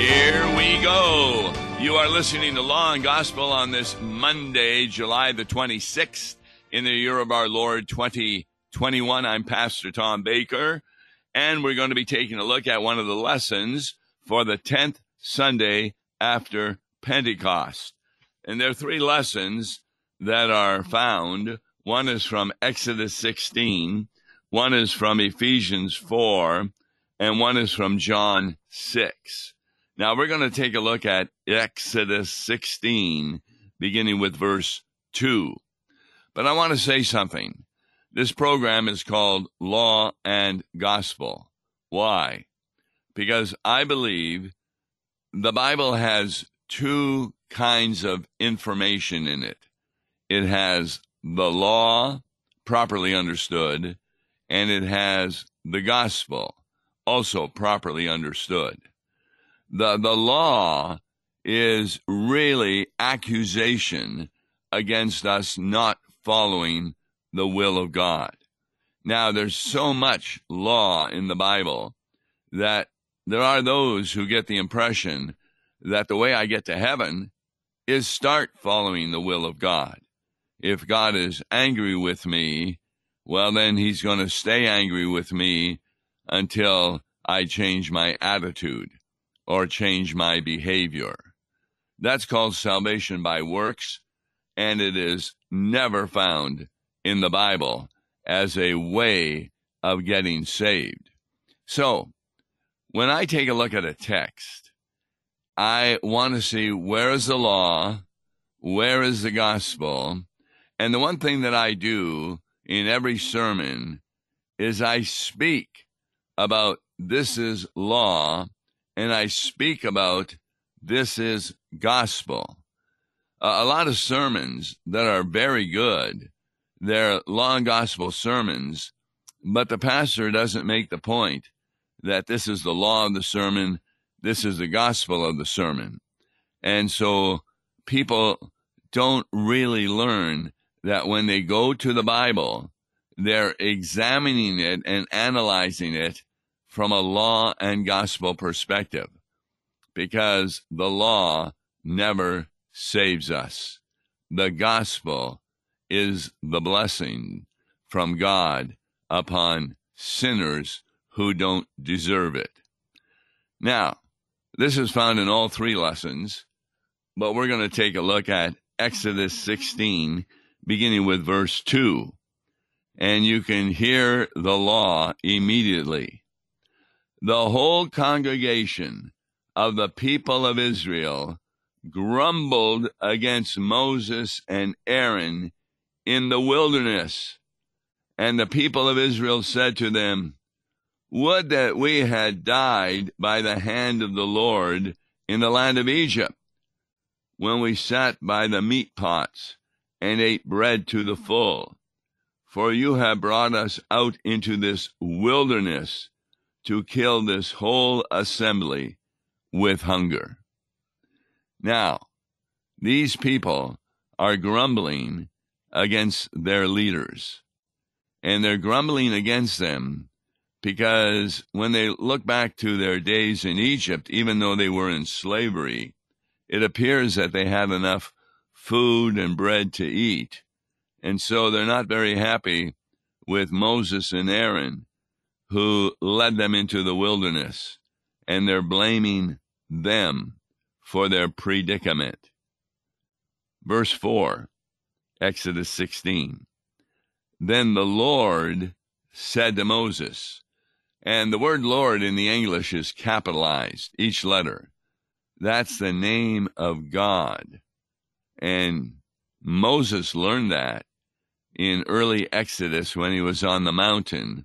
Here we go. You are listening to Law and Gospel on this Monday, July the 26th, in the year of our Lord 2021. I'm Pastor Tom Baker, and we're going to be taking a look at one of the lessons for the 10th Sunday after Pentecost. And there are three lessons that are found. One is from Exodus 16, one is from Ephesians 4, and one is from John 6. Now we're going to take a look at Exodus 16, beginning with verse 2. But I want to say something. This program is called Law and Gospel. Why? Because I believe the Bible has two kinds of information in it it has the law properly understood, and it has the gospel also properly understood. The, the law is really accusation against us not following the will of God. Now, there's so much law in the Bible that there are those who get the impression that the way I get to heaven is start following the will of God. If God is angry with me, well, then he's going to stay angry with me until I change my attitude or change my behavior. That's called salvation by works, and it is never found in the Bible as a way of getting saved. So, when I take a look at a text, I want to see where is the law, where is the gospel, and the one thing that I do in every sermon is I speak about this is law and I speak about this is gospel. Uh, a lot of sermons that are very good, they're long gospel sermons, but the pastor doesn't make the point that this is the law of the sermon, this is the gospel of the sermon. And so people don't really learn that when they go to the Bible, they're examining it and analyzing it from a law and gospel perspective because the law never saves us. The gospel is the blessing from God upon sinners who don't deserve it. Now, this is found in all three lessons, but we're going to take a look at Exodus 16 beginning with verse 2. And you can hear the law immediately. The whole congregation of the people of Israel grumbled against Moses and Aaron in the wilderness. And the people of Israel said to them, Would that we had died by the hand of the Lord in the land of Egypt, when we sat by the meat pots and ate bread to the full. For you have brought us out into this wilderness to kill this whole assembly with hunger. Now, these people are grumbling against their leaders. And they're grumbling against them because when they look back to their days in Egypt, even though they were in slavery, it appears that they had enough food and bread to eat. And so they're not very happy with Moses and Aaron, who led them into the wilderness, and they're blaming them for their predicament. Verse 4, Exodus 16. Then the Lord said to Moses, and the word Lord in the English is capitalized, each letter. That's the name of God. And Moses learned that in early Exodus when he was on the mountain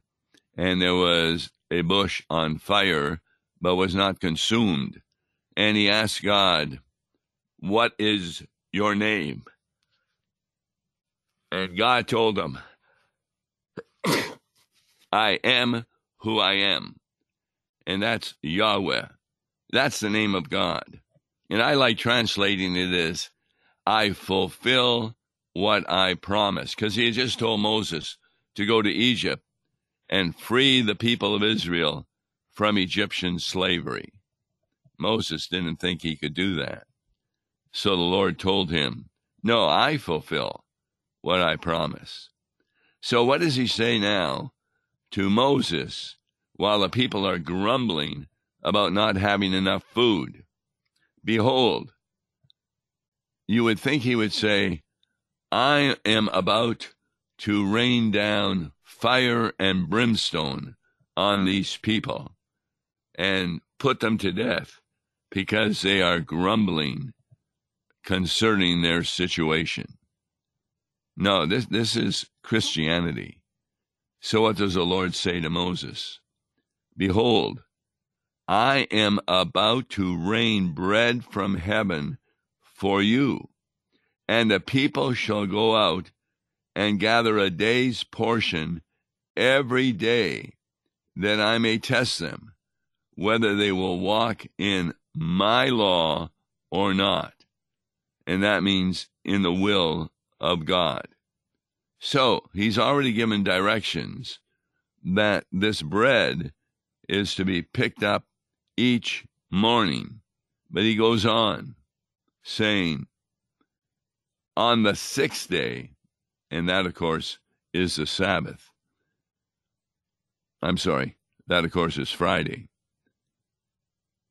and there was a bush on fire but was not consumed. And he asked God, What is your name? And God told him, I am who I am. And that's Yahweh. That's the name of God. And I like translating it as I fulfill what I promise. Because he had just told Moses to go to Egypt and free the people of Israel from Egyptian slavery. Moses didn't think he could do that. So the Lord told him, No, I fulfill what I promise. So what does he say now to Moses while the people are grumbling about not having enough food? Behold, you would think he would say, I am about to rain down fire and brimstone on these people and put them to death because they are grumbling concerning their situation. No, this, this is Christianity. So what does the Lord say to Moses? Behold, I am about to rain bread from heaven for you, and the people shall go out and gather a day's portion every day, that I may test them, whether they will walk in my law or not. And that means in the will of God. So he's already given directions that this bread is to be picked up each morning. But he goes on saying, on the sixth day, and that, of course, is the Sabbath. I'm sorry, that, of course, is Friday.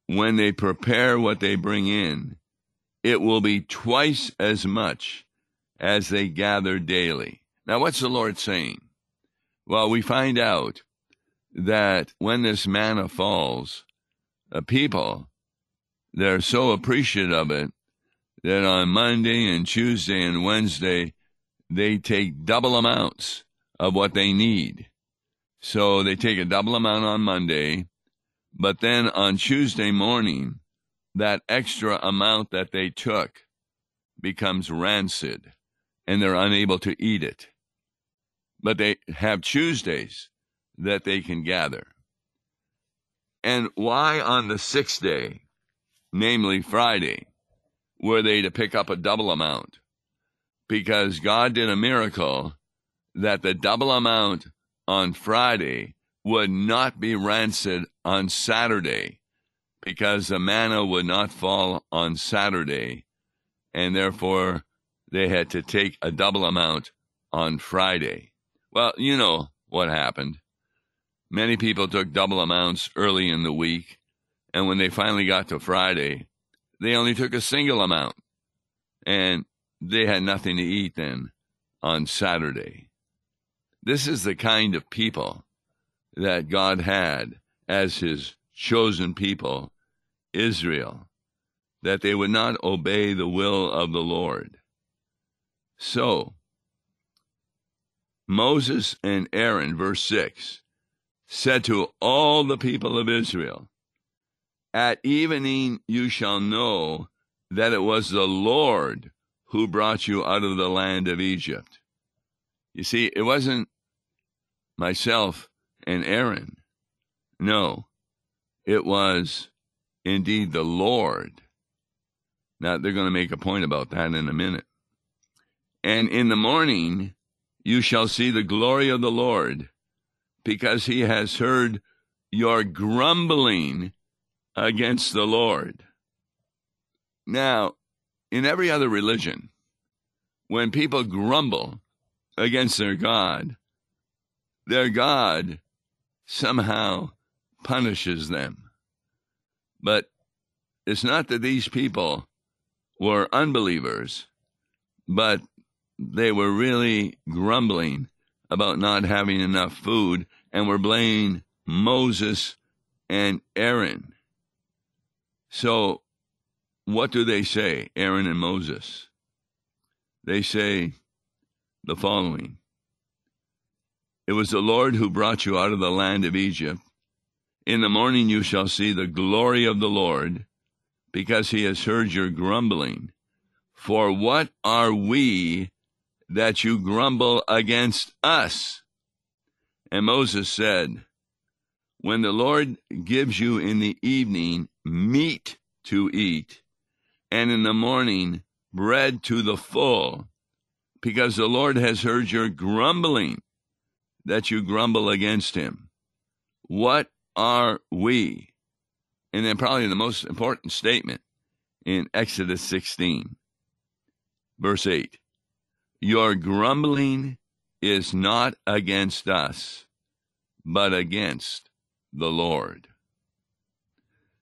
When they prepare what they bring in, it will be twice as much as they gather daily. Now, what's the Lord saying? Well, we find out that when this manna falls, a people, they're so appreciative of it that on Monday and Tuesday and Wednesday, they take double amounts of what they need. So they take a double amount on Monday, but then on Tuesday morning, that extra amount that they took becomes rancid and they're unable to eat it. But they have Tuesdays that they can gather. And why on the sixth day, namely Friday, were they to pick up a double amount? Because God did a miracle that the double amount on Friday would not be rancid on Saturday because the manna would not fall on Saturday, and therefore they had to take a double amount on Friday. Well, you know what happened. Many people took double amounts early in the week, and when they finally got to Friday, they only took a single amount, and they had nothing to eat then on Saturday. This is the kind of people that God had as his chosen people, Israel, that they would not obey the will of the Lord. So, Moses and Aaron, verse 6, said to all the people of Israel, At evening you shall know that it was the Lord who brought you out of the land of Egypt. You see, it wasn't myself and Aaron. No, it was indeed the Lord. Now, they're going to make a point about that in a minute. And in the morning you shall see the glory of the Lord, because he has heard your grumbling against the Lord. Now, in every other religion, when people grumble against their God, their God somehow punishes them. But it's not that these people were unbelievers, but they were really grumbling about not having enough food and were blaming Moses and Aaron. So, what do they say, Aaron and Moses? They say the following It was the Lord who brought you out of the land of Egypt. In the morning you shall see the glory of the Lord, because he has heard your grumbling. For what are we that you grumble against us. And Moses said, When the Lord gives you in the evening meat to eat, and in the morning bread to the full, because the Lord has heard your grumbling, that you grumble against him. What are we? And then, probably the most important statement in Exodus 16, verse 8 Your grumbling is not against us, but against the Lord.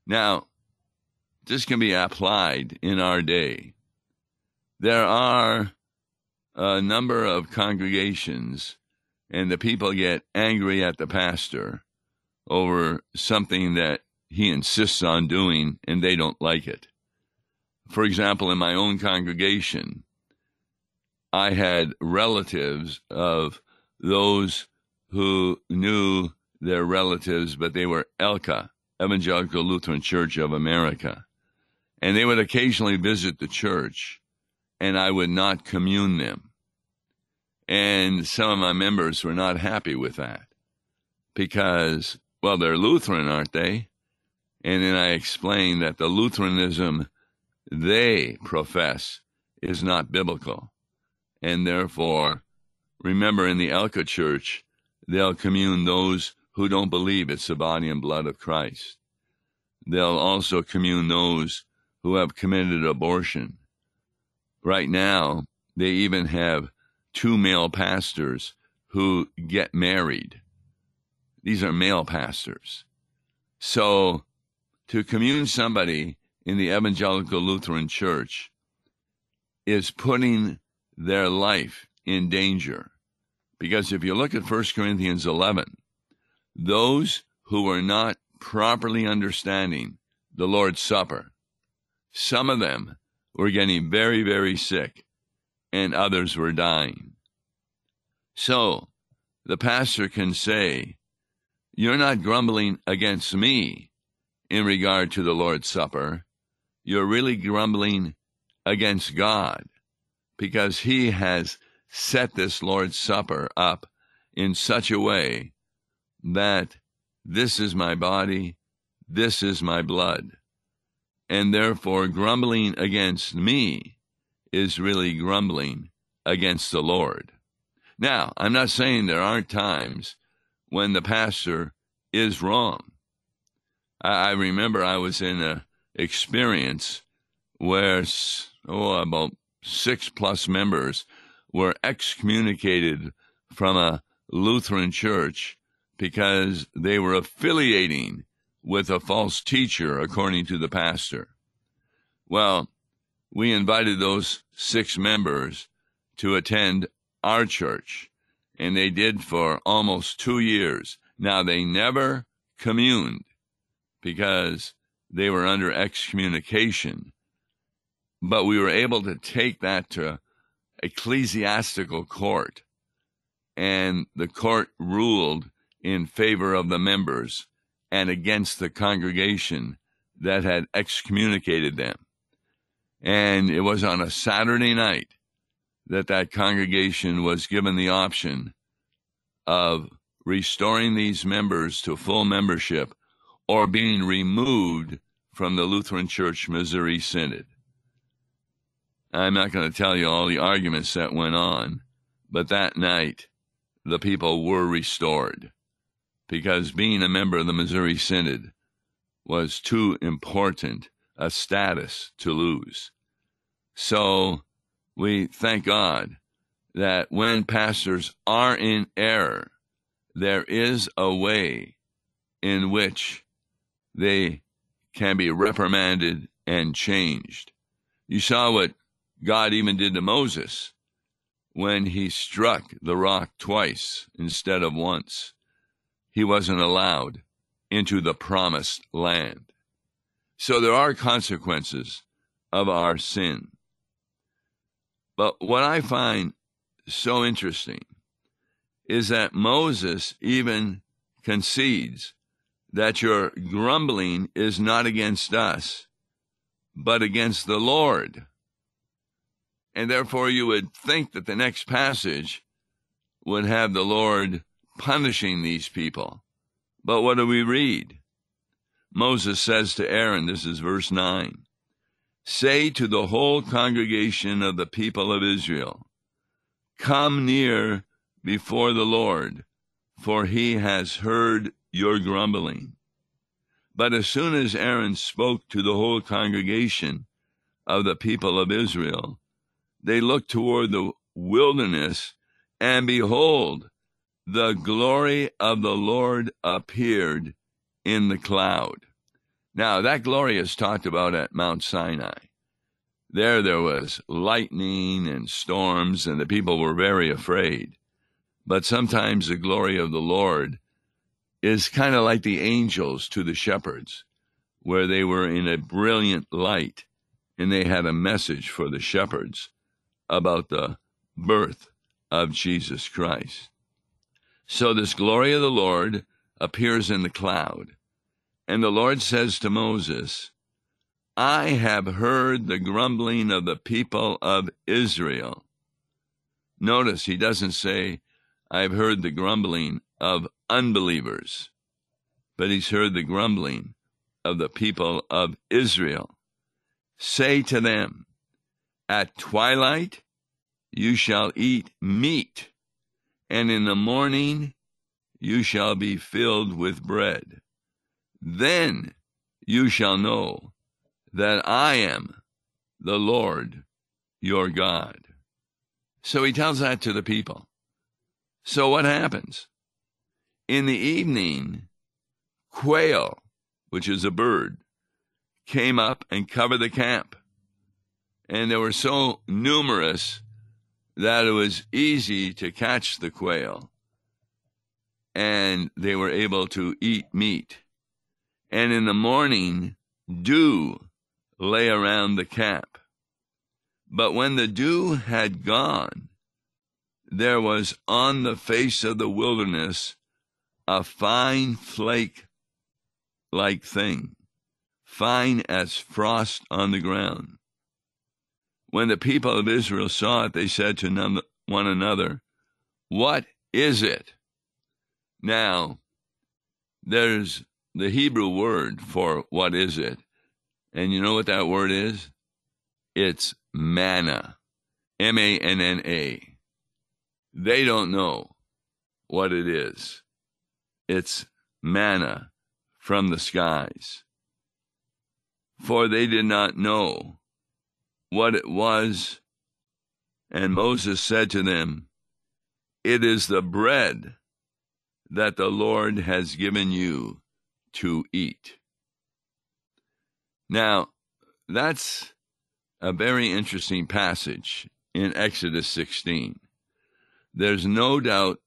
Now, this can be applied in our day. There are a number of congregations, and the people get angry at the pastor over something that he insists on doing, and they don't like it. For example, in my own congregation, I had relatives of those who knew their relatives, but they were ELCA, Evangelical Lutheran Church of America. And they would occasionally visit the church, and I would not commune them. And some of my members were not happy with that because, well, they're Lutheran, aren't they? And then I explained that the Lutheranism they profess is not biblical. And therefore, remember in the ELCA Church, they'll commune those who don't believe it's the body and blood of Christ. They'll also commune those who have committed abortion. Right now, they even have two male pastors who get married. These are male pastors. So, to commune somebody in the Evangelical Lutheran Church is putting their life in danger. Because if you look at 1 Corinthians 11, those who are not properly understanding the Lord's Supper, some of them were getting very, very sick, and others were dying. So the pastor can say, You're not grumbling against me in regard to the Lord's Supper you're really grumbling against God because He has set this Lord's Supper up in such a way that this is my body, this is my blood. And therefore, grumbling against me is really grumbling against the Lord. Now, I'm not saying there aren't times when the pastor is wrong. I, I remember I was in a experience where oh, about six plus members were excommunicated from a Lutheran church because they were affiliating with a false teacher, according to the pastor. Well, we invited those six members to attend our church, and they did for almost two years. Now, they never communed because they were under excommunication. But we were able to take that to ecclesiastical court, and the court ruled in favor of the members and against the congregation that had excommunicated them. And it was on a Saturday night that that congregation was given the option of restoring these members to full membership or being removed from the Lutheran Church Missouri Synod. I'm not going to tell you all the arguments that went on, but that night the people were restored because being a member of the Missouri Synod was too important a status to lose. So we thank God that when pastors are in error, there is a way in which they can be reprimanded and changed. You saw what God even did to Moses when he struck the rock twice instead of once. He wasn't allowed into the promised land. So there are consequences of our sin. But what I find so interesting is that Moses even concedes that your grumbling is not against us, but against the Lord. And therefore, you would think that the next passage would have the Lord punishing these people. But what do we read? Moses says to Aaron, this is verse 9 Say to the whole congregation of the people of Israel, Come near before the Lord, for he has heard your grumbling. But as soon as Aaron spoke to the whole congregation of the people of Israel, they looked toward the wilderness, and behold, the glory of the Lord appeared in the cloud. Now, that glory is talked about at Mount Sinai. There, there was lightning and storms, and the people were very afraid. But sometimes the glory of the Lord is kind of like the angels to the shepherds, where they were in a brilliant light and they had a message for the shepherds about the birth of Jesus Christ. So, this glory of the Lord appears in the cloud. And the Lord says to Moses, I have heard the grumbling of the people of Israel. Notice he doesn't say, I've heard the grumbling of unbelievers, but he's heard the grumbling of the people of Israel. Say to them, At twilight you shall eat meat, and in the morning you shall be filled with bread. Then you shall know that I am the Lord your God. So he tells that to the people. So what happens? In the evening, quail, which is a bird, came up and covered the camp. And they were so numerous that it was easy to catch the quail. And they were able to eat meat. And in the morning, dew lay around the camp. But when the dew had gone, there was on the face of the wilderness a fine flake like thing, fine as frost on the ground. When the people of Israel saw it, they said to one another, What is it? Now, there's the Hebrew word for what is it. And you know what that word is? It's manna. M A N N A. They don't know what it is. It's manna from the skies. For they did not know what it was. And Moses said to them, It is the bread that the Lord has given you to eat. Now, that's a very interesting passage in Exodus 16. There's no doubt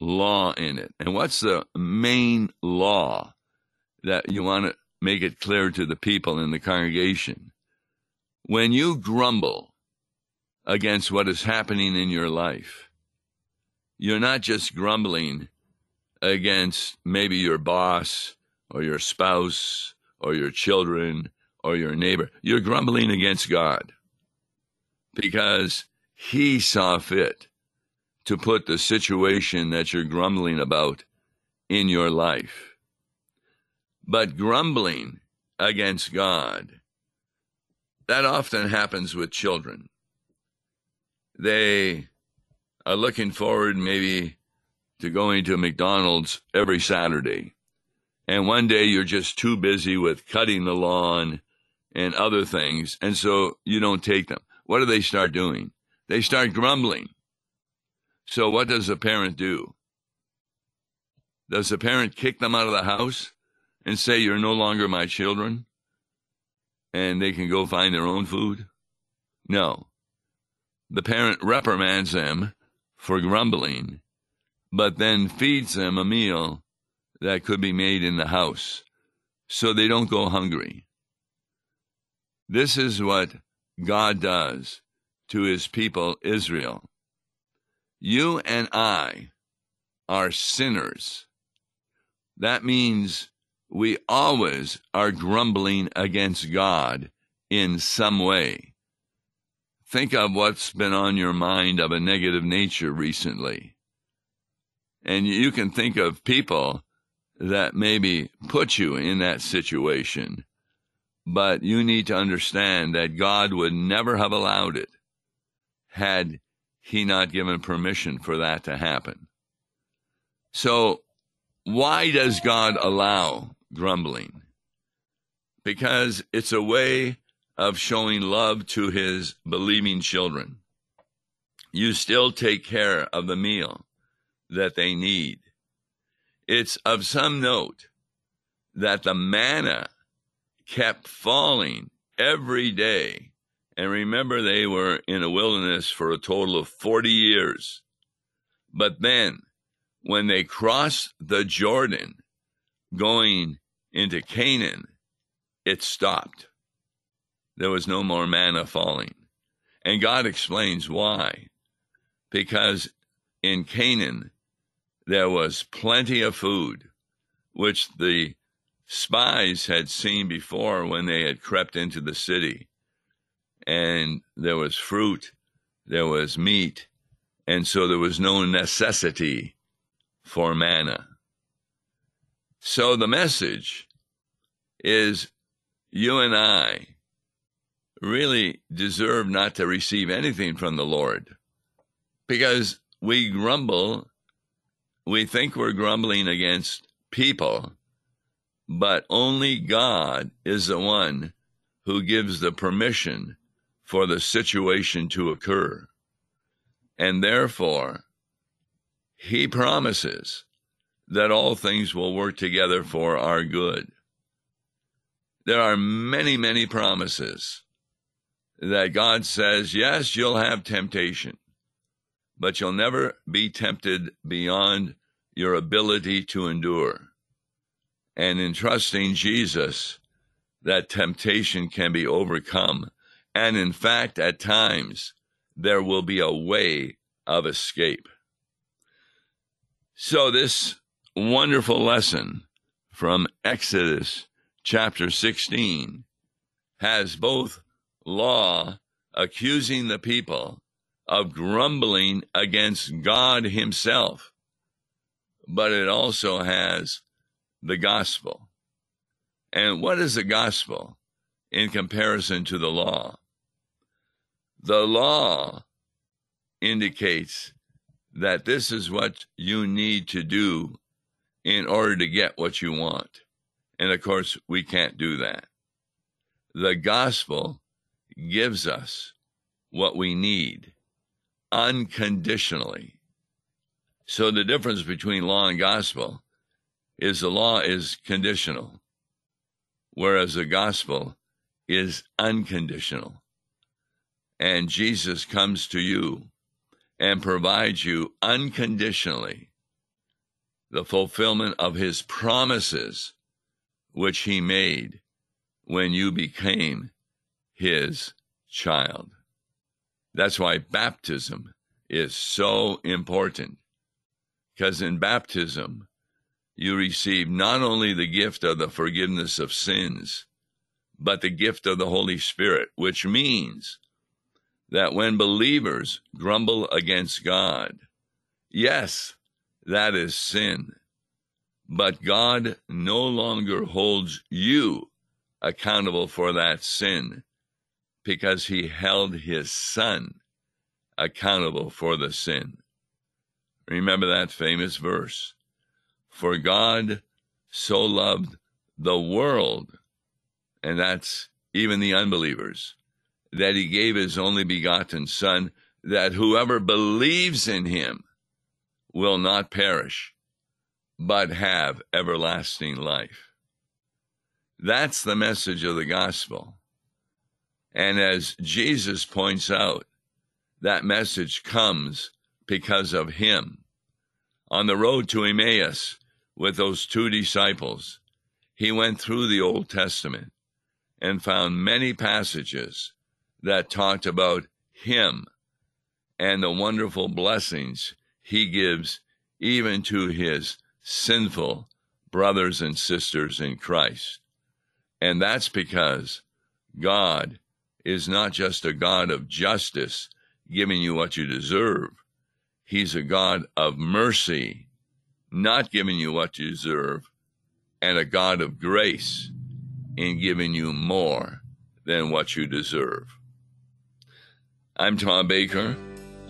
law in it. And what's the main law that you want to make it clear to the people in the congregation? When you grumble against what is happening in your life, you're not just grumbling against maybe your boss or your spouse or your children or your neighbor. You're grumbling against God because He saw fit to put the situation that you're grumbling about in your life. But grumbling against God, that often happens with children. They are looking forward maybe to going to McDonald's every Saturday. And one day you're just too busy with cutting the lawn and other things. And so you don't take them. What do they start doing? They start grumbling so what does a parent do? Does the parent kick them out of the house and say, You're no longer my children? And they can go find their own food? No. The parent reprimands them for grumbling, but then feeds them a meal that could be made in the house so they don't go hungry. This is what God does to his people Israel. You and I are sinners. That means we always are grumbling against God in some way. Think of what's been on your mind of a negative nature recently. And you can think of people that maybe put you in that situation. But you need to understand that God would never have allowed it had he not given permission for that to happen. So, why does God allow grumbling? because it's a way of showing love to his believing children. You still take care of the meal that they need. It's of some note that the manna kept falling every day. And remember, they were in a wilderness for a total of 40 years. But then, when they crossed the Jordan going into Canaan, it stopped. There was no more manna falling. And God explains why. Because in Canaan, there was plenty of food, which the spies had seen before when they had crept into the city. And there was fruit, there was meat, and so there was no necessity for manna. So the message is you and I really deserve not to receive anything from the Lord because we grumble, we think we're grumbling against people but only God is the one who gives the permission for the situation to occur. And therefore, he promises that all things will work together for our good. There are many, many promises that God says, yes, you'll have temptation, but you'll never be tempted beyond your ability to endure and in trusting Jesus, that temptation can be overcome. And in fact, at times, there will be a way of escape. So, this wonderful lesson from Exodus chapter 16 has both law accusing the people of grumbling against God Himself, but it also has the gospel. And what is the gospel in comparison to the law? The law indicates that this is what you need to do in order to get what you want. And of course, we can't do that. The gospel gives us what we need unconditionally. So the difference between law and gospel is the law is conditional, whereas the gospel is unconditional. And Jesus comes to you and provides you unconditionally the fulfillment of his promises, which he made when you became his child. That's why baptism is so important. Because in baptism, you receive not only the gift of the forgiveness of sins, but the gift of the Holy Spirit, which means that when believers grumble against God, yes, that is sin, but God no longer holds you accountable for that sin because he held his son accountable for the sin. Remember that famous verse for God so loved the world, and that's even the unbelievers, that he gave his only begotten Son, that whoever believes in him will not perish, but have everlasting life. That's the message of the gospel. And as Jesus points out, that message comes because of him. On the road to Emmaus, with those two disciples, he went through the Old Testament and found many passages that talked about him and the wonderful blessings he gives even to his sinful brothers and sisters in Christ. And that's because God is not just a God of justice, giving you what you deserve. He's a God of mercy not giving you what you deserve, and a God of grace in giving you more than what you deserve. I'm Tom Baker.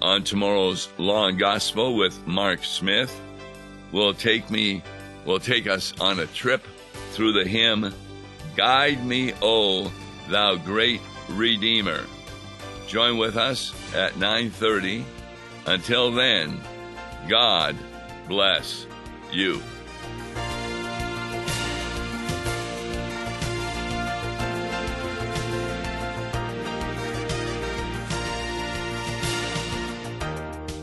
On tomorrow's Law and Gospel with Mark Smith, will take me will take us on a trip through the hymn Guide me, O thou great Redeemer. Join with us at 9:30. Until then, God bless you.